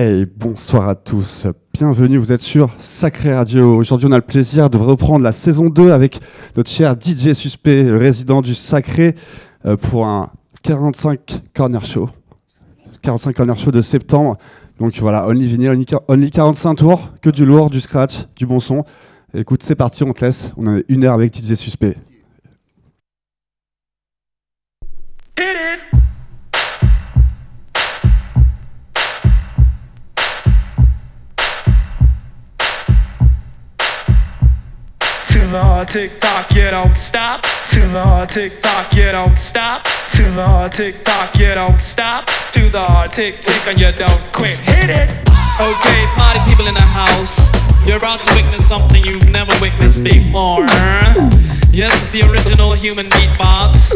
Hey, bonsoir à tous. Bienvenue, vous êtes sur Sacré Radio. Aujourd'hui, on a le plaisir de reprendre la saison 2 avec notre cher DJ Suspect, le résident du Sacré, euh, pour un 45 Corner Show. 45 Corner Show de septembre. Donc voilà, only vinyl, only, only 45 tours, que du lourd, du scratch, du bon son. Écoute, c'est parti, on te laisse. On a une heure avec DJ Suspect. The tick tock, you don't stop. To the tick tock, you don't stop. To the tick tock, you don't stop. To the tick tick, and you don't quit. Hit it. Okay, party people in the house. You're about to witness something you've never witnessed before. Yes, it's the original human beatbox.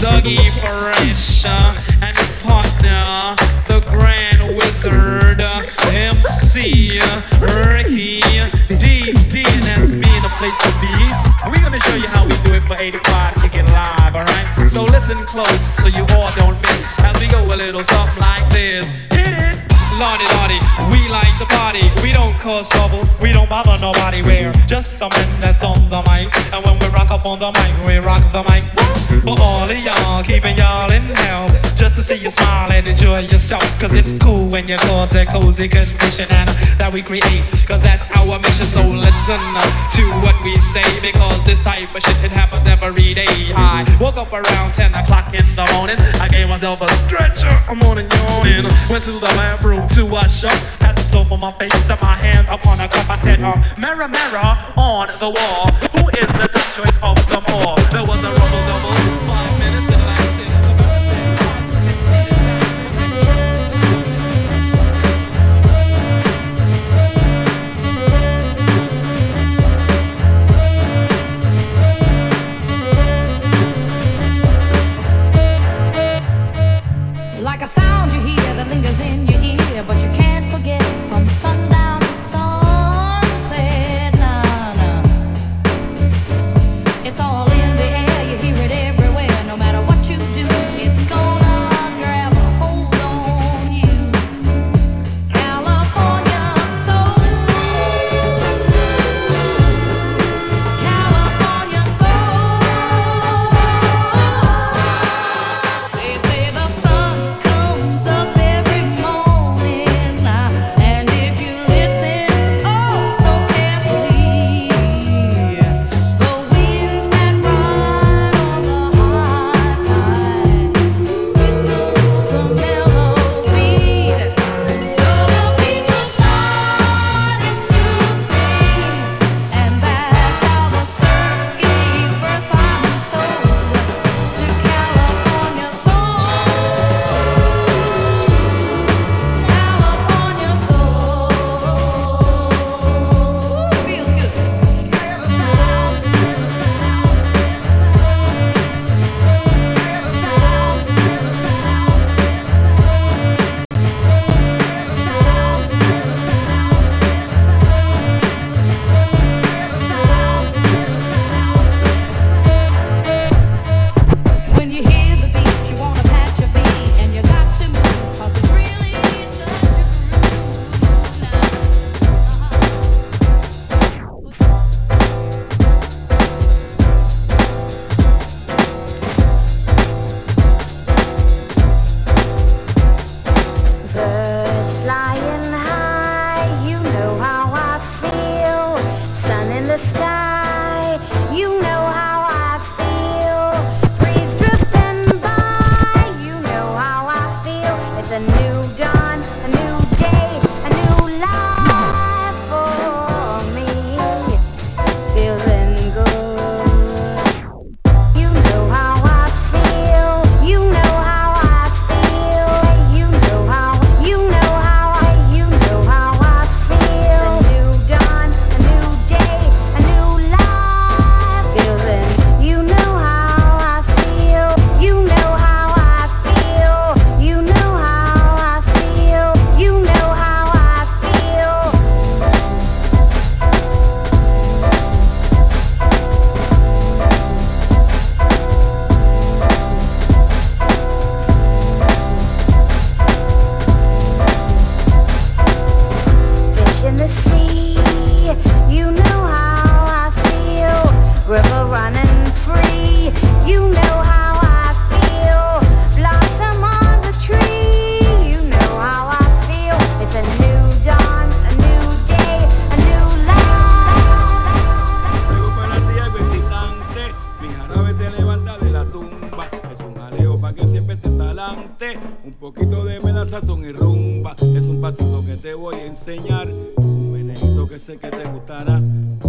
Dougie Fresh and his partner, the Grand Wizard, MC Ricky D. D. place to be. We're gonna show you how we do it for 85 Kick It Live, alright? So listen close so you all don't miss as we go a little something like this. Hit it! Lordy, lordy, we like to party. We don't cause trouble, we don't bother nobody. We're just some men that's on the mic. And when we rock up on the mic, we rock the mic. For all of y'all, keeping y'all in hell. Just to see you smile and enjoy yourself. Cause it's cool when you cause a cozy condition and that we create. Cause that's our mission. So listen to what we say. Because this type of shit, it happens every day. I woke up around 10 o'clock in the morning. I gave myself a stretcher. I'm on and yawning. Went to the bathroom to wash up. Had some soap on my face and my hand upon a cup. I said, uh, mirror, mirror on the wall. Who is the top choice of them all? There was a rumble double. Five minutes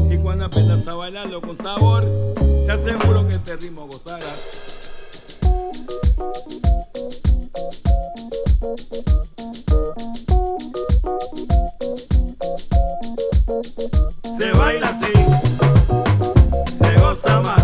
Y cuando aprendas a bailarlo con sabor, te aseguro que este ritmo gozarás. Se baila así, se goza más.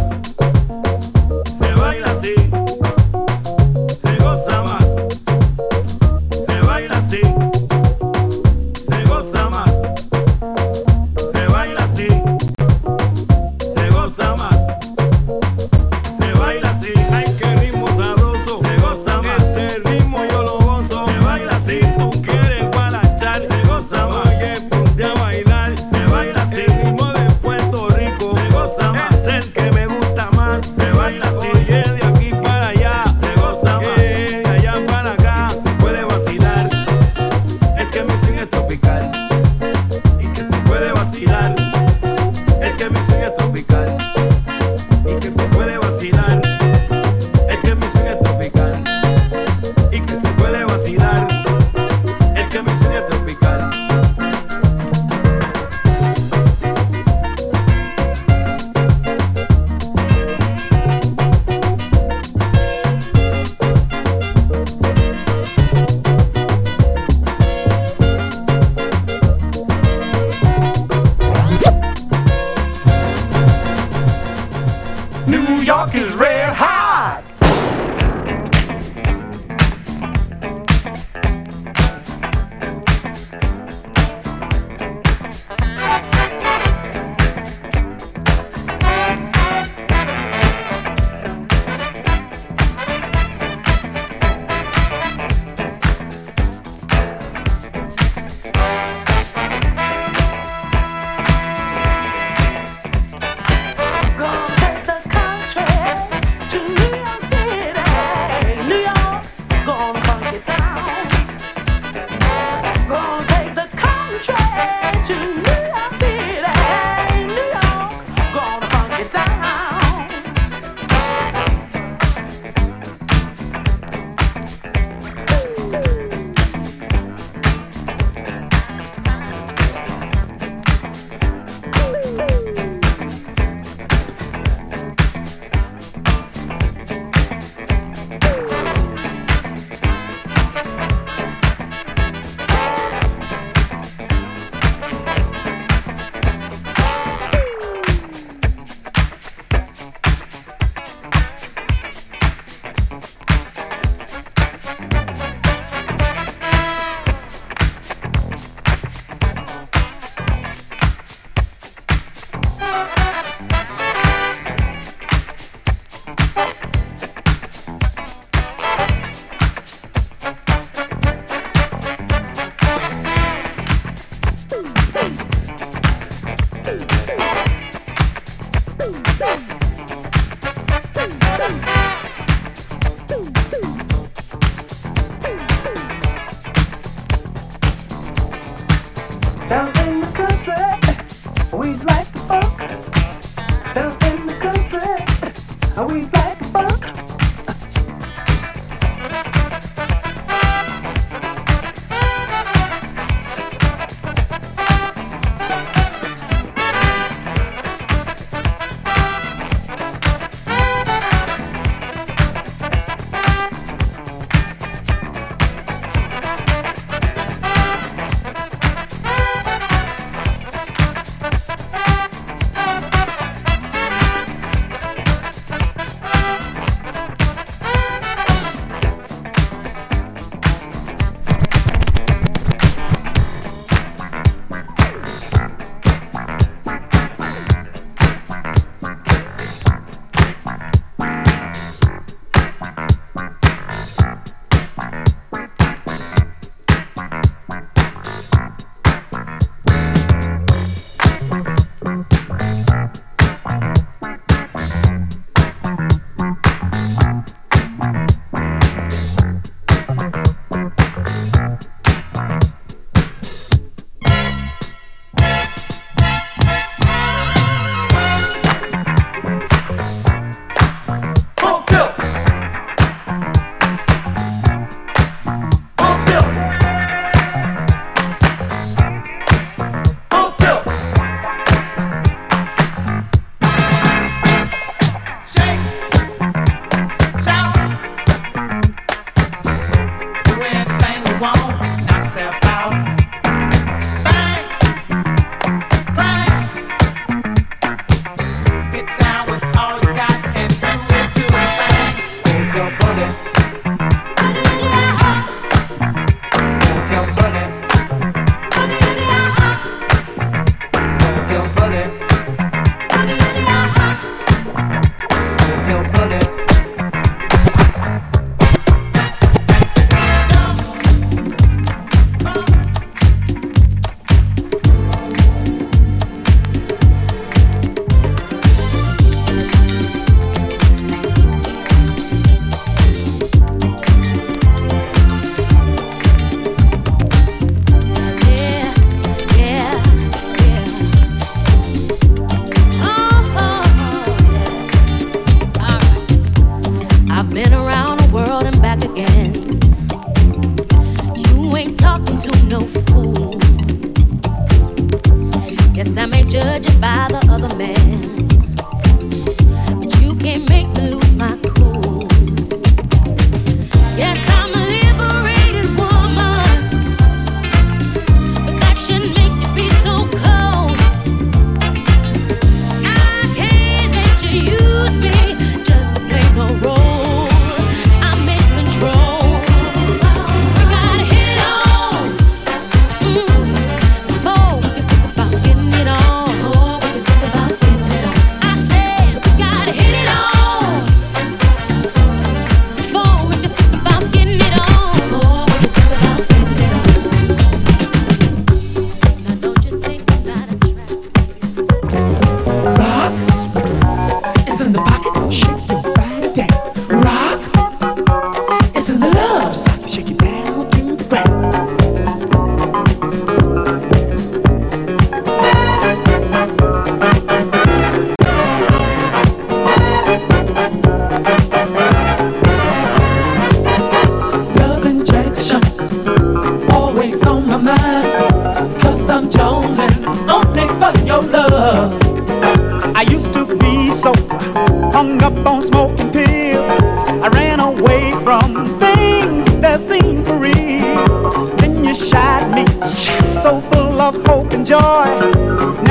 hope and joy.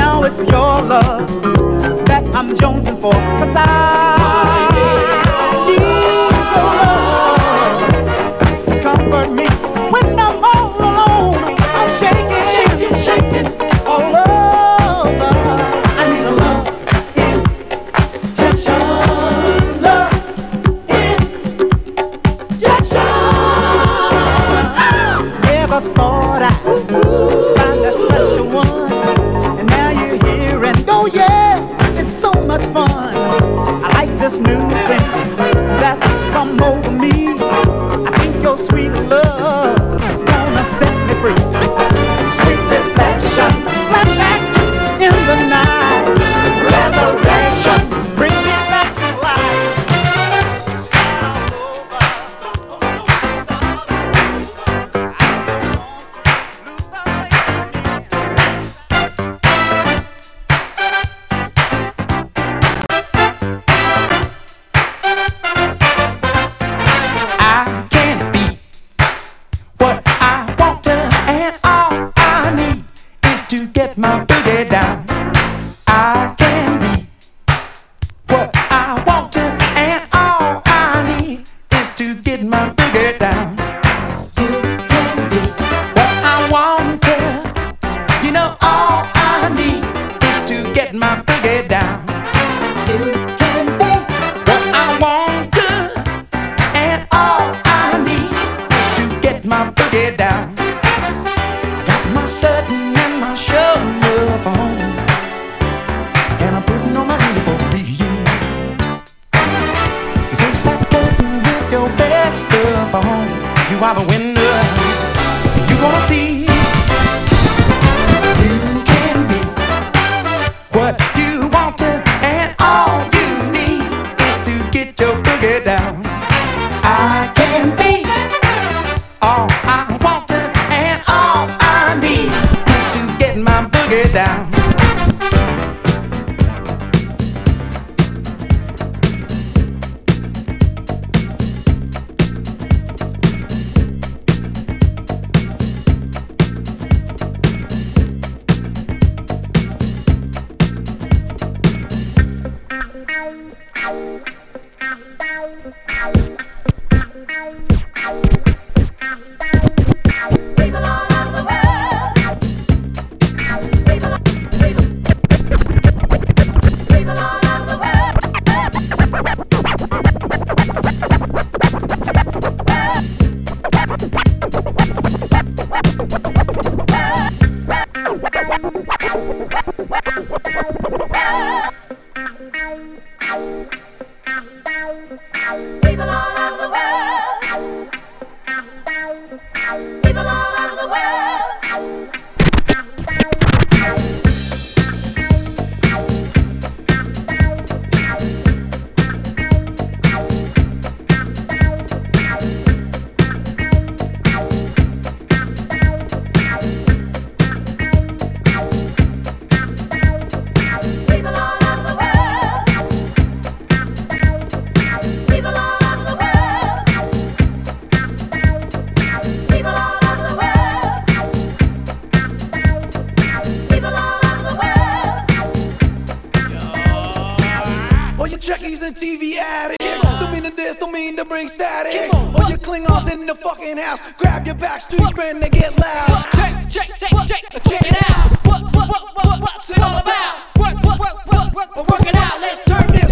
Now it's your love that I'm jonesing for. Cause I window. You're gonna feel. Don't mean to this, don't mean to bring static. All your Klingons in the fucking house. Grab your back street friend and get loud. Check, check, check, check, check it out. What, what, what, what, what's it all about? Work, work, work, work, work, work it out. Let's turn this.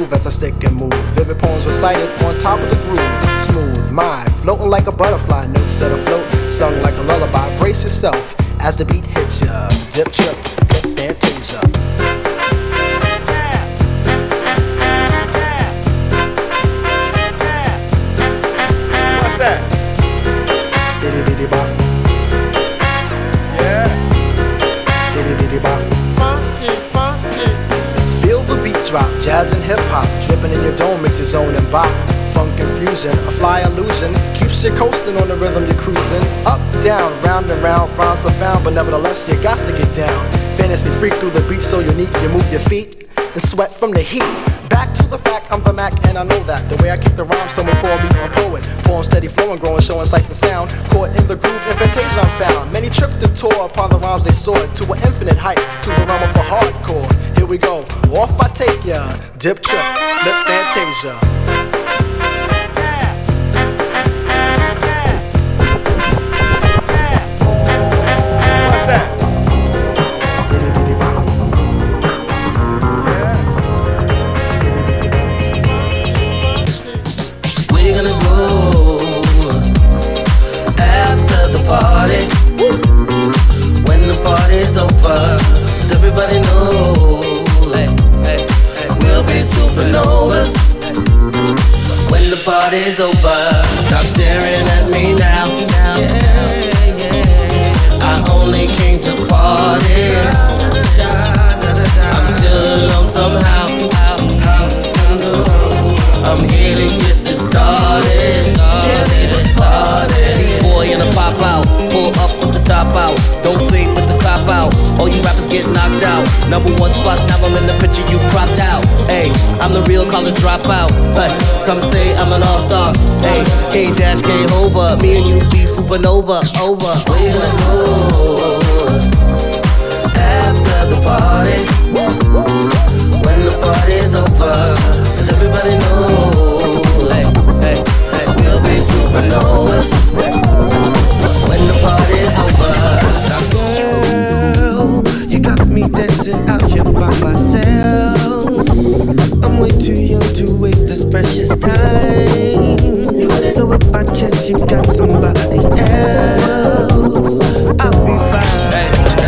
Improve as I stick and move. Vivid poems recited on top of the groove. Smooth, mind, floating like a butterfly. Notes set afloat, sung like a lullaby. Brace yourself as the beat hits ya. Dip, trip, bop. Funk infusion, a fly illusion, keeps you coasting on the rhythm you're cruising. Up, down, round and round, rhymes profound, but nevertheless you got to get down. Fantasy freak through the beat so unique, you move your feet and sweat from the heat. Back to the fact, I'm the Mac and I know that. The way I kick the rhyme, someone call me a poet. Poem steady flowing, growing, showing sights and sound. Caught in the groove, in fantasia I'm found. Many tripped and tore upon the rhymes they soared to an infinite height, to the realm of the hardcore. Here we go, off I take ya. Dip trip, lip fantasia. party's over. Stop staring at me now. I only came to party. I'm still alone somehow. I'm here to get this started. Started, started. Boy in a pop out, pull up with the top out. Don't think all you rappers get knocked out. Number one spots, now I'm in the picture you cropped out. Hey, I'm the real college dropout. But some say I'm an all-star. Hey, K dash K Hova. Me and you be supernova. Over. After the party. When the party's over. Cause everybody knows. Hey, hey, hey, we'll be supernovas. When the party's me dancing out here by myself. I'm way too young to waste this precious time. So if by chance you got somebody else, I'll be fine.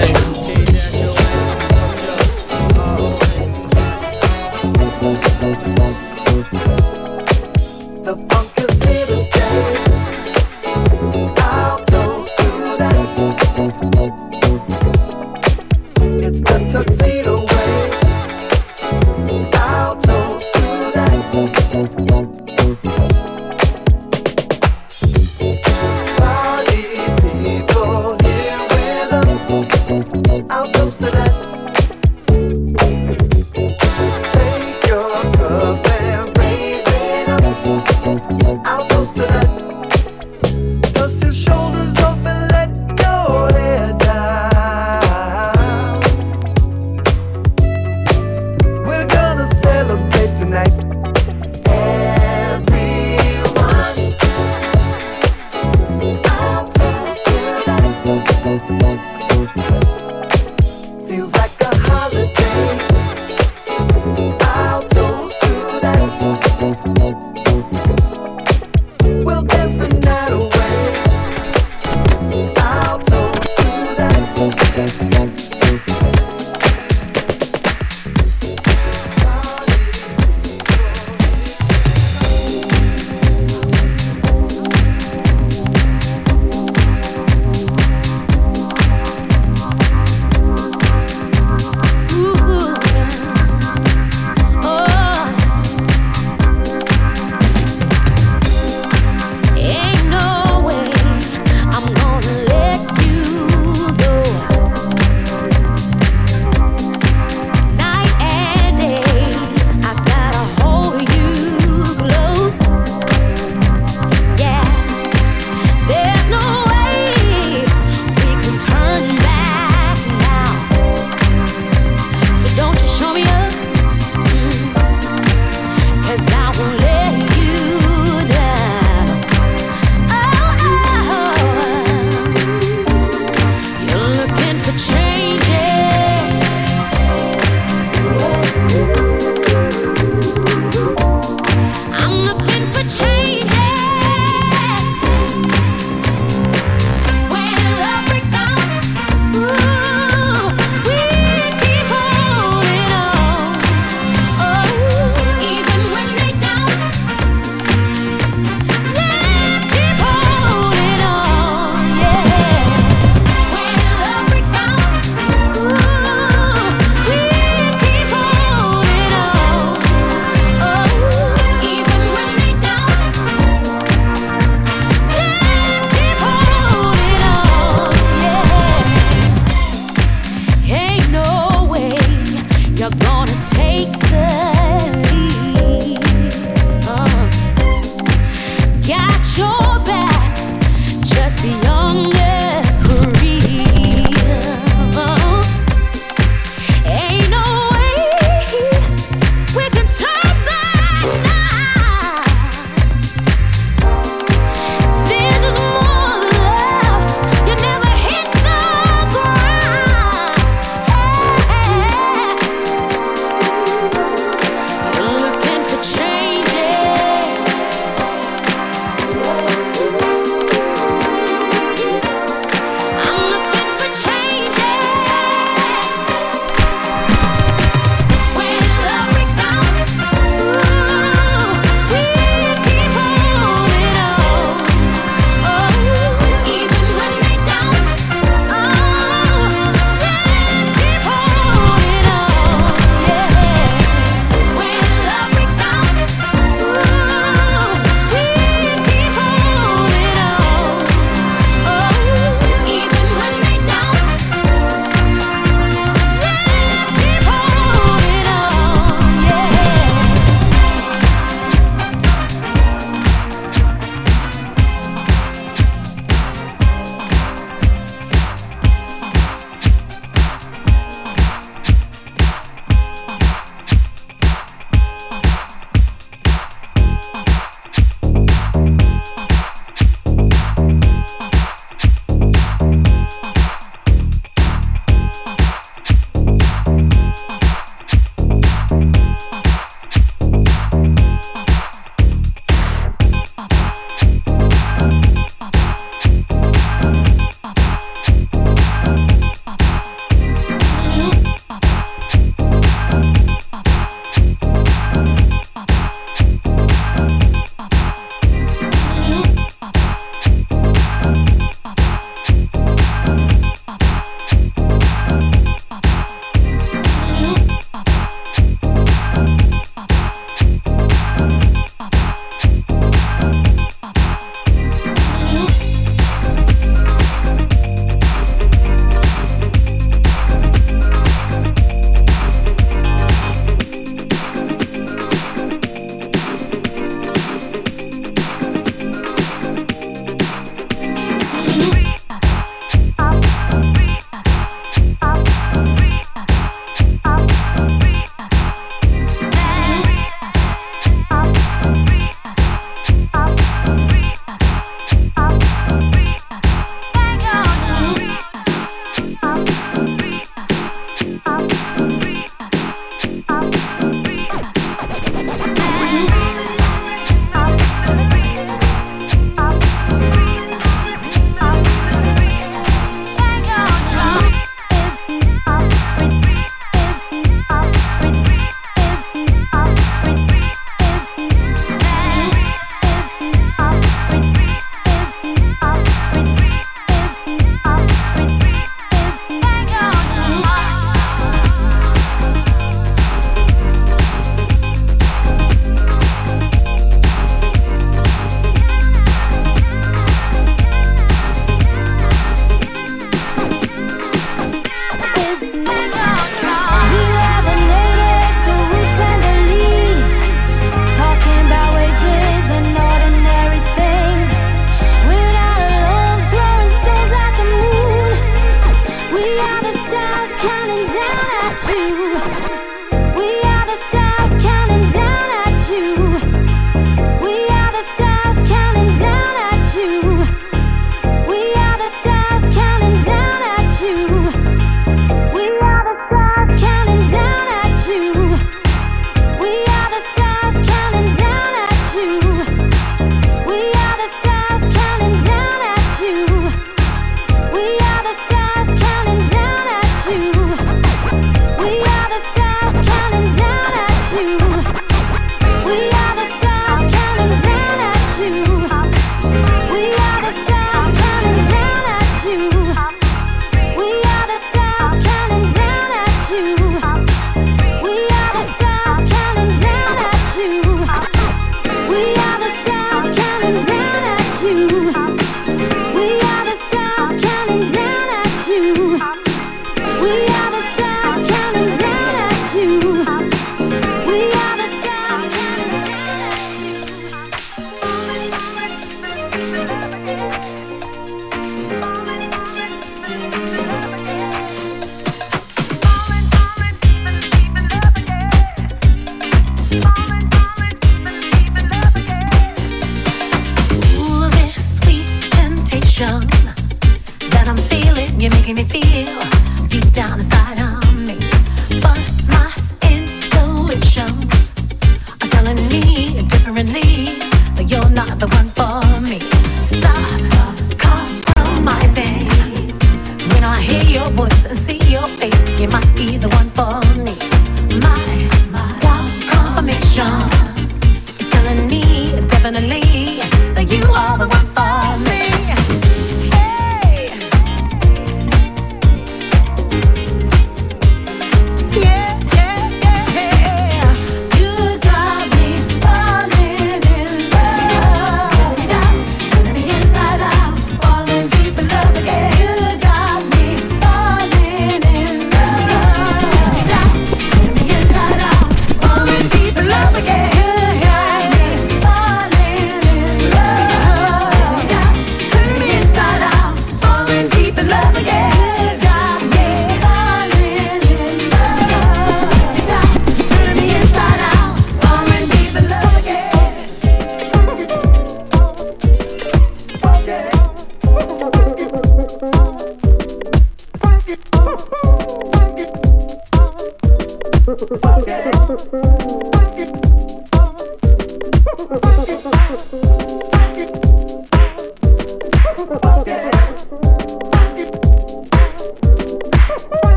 You're making me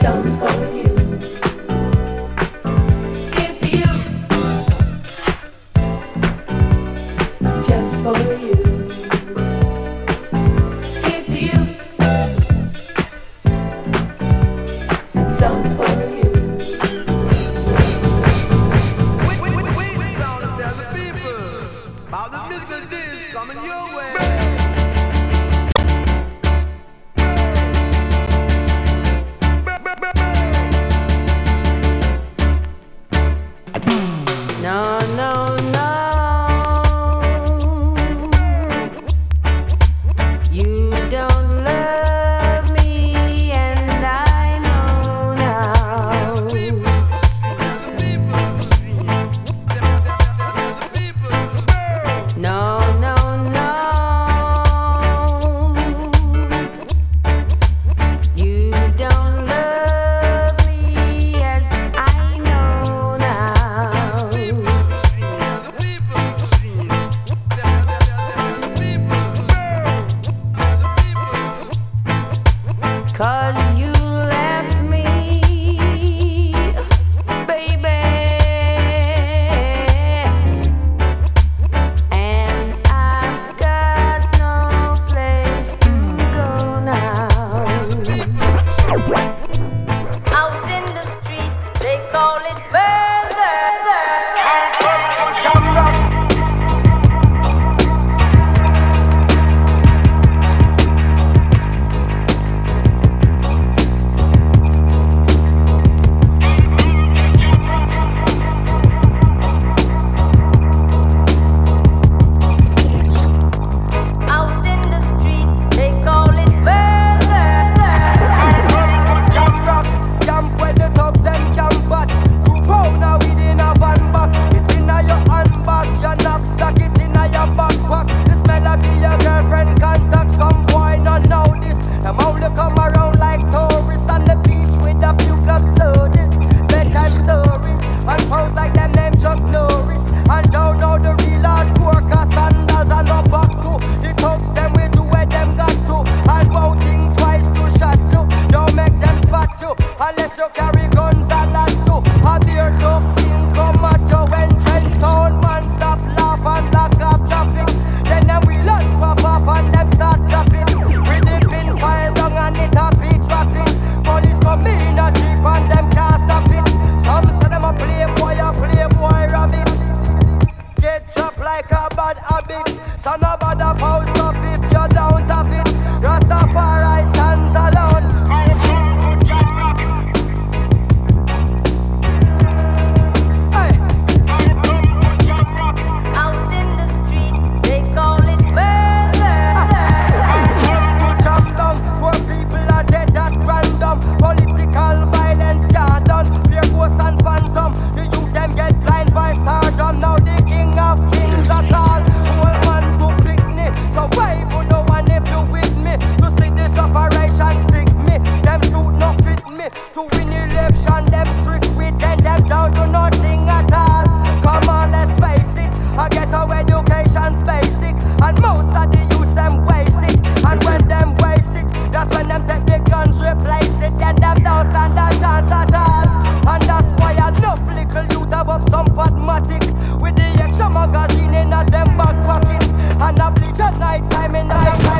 Song's for you.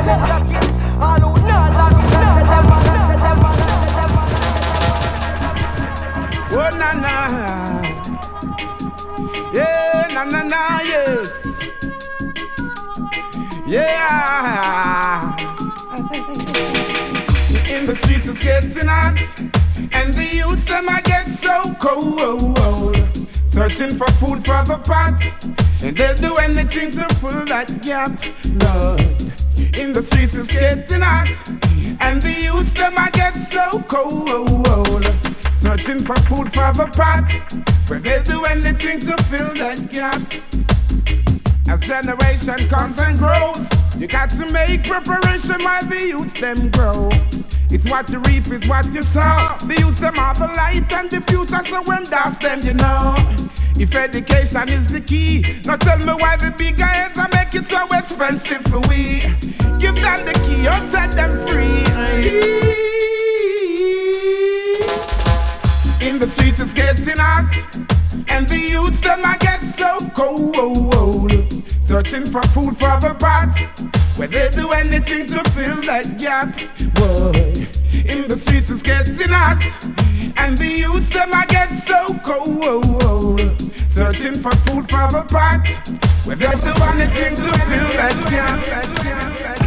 Oh, yeah. In the streets it's getting hot, and the youths them I get so cold. Searching for food for the pot, and they'll do anything to fill that gap. Lord, in the streets it's getting hot, and the youths them I get so cold. Searching for food for the pot, where they'll do anything to fill that gap. As generation comes and grows, you got to make preparation while the youths them grow. It's what you reap, is what you sow. The youths them are the light and the future, so when that's them, you know. If education is the key, now tell me why the bigger heads are make it so expensive for we. Give them the key or set them free. In the streets it's getting hot, and the youths them I get so cold. Searching for food for the pot, where they do anything to fill that gap. Boy, in the streets it's getting hot, and the youths them I get so cold. Searching for food for the pot, where they do anything to fill that gap. My